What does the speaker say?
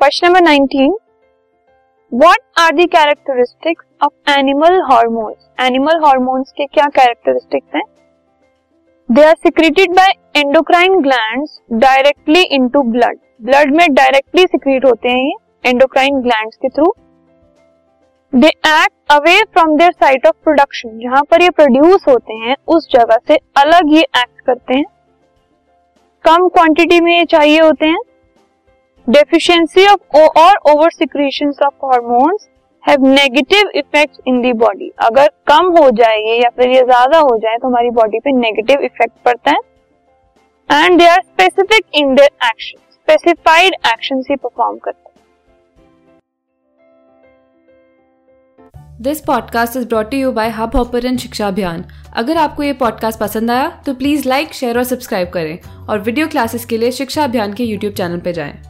Question number 19 what are the characteristics of animal hormones animal hormones के क्या characteristics हैं? They are secreted by endocrine glands directly into blood blood में directly secrete होते हैं ये endocrine glands के through they act away from their site of production जहाँ पर ये प्रोड्यूस होते हैं, उस जगह से अलग ये एक्ट करते हैं। कम क्वांटिटी में ये चाहिए होते हैं। डेफिशिएंसी ऑफ़ और over secretion of hormones have negative effect in the body अगर कम हो जाए ये या फिर ये ज़्यादा हो जाए तो हमारी बॉडी पे नेगेटिव इफ़ेक्ट पड़ता है। And they are specific in their action specified action he perform करते हैं। This podcast is brought you by hub hopper Shiksha Abhiyan अगर आपको ये पॉडकास्ट पसंद आया तो प्लीज़ लाइक शेयर और सब्सक्राइब करें। और वीडियो क्लासेस के लिए शिक्षा अभियान के यूट्यूब चैनल पर जाएँ।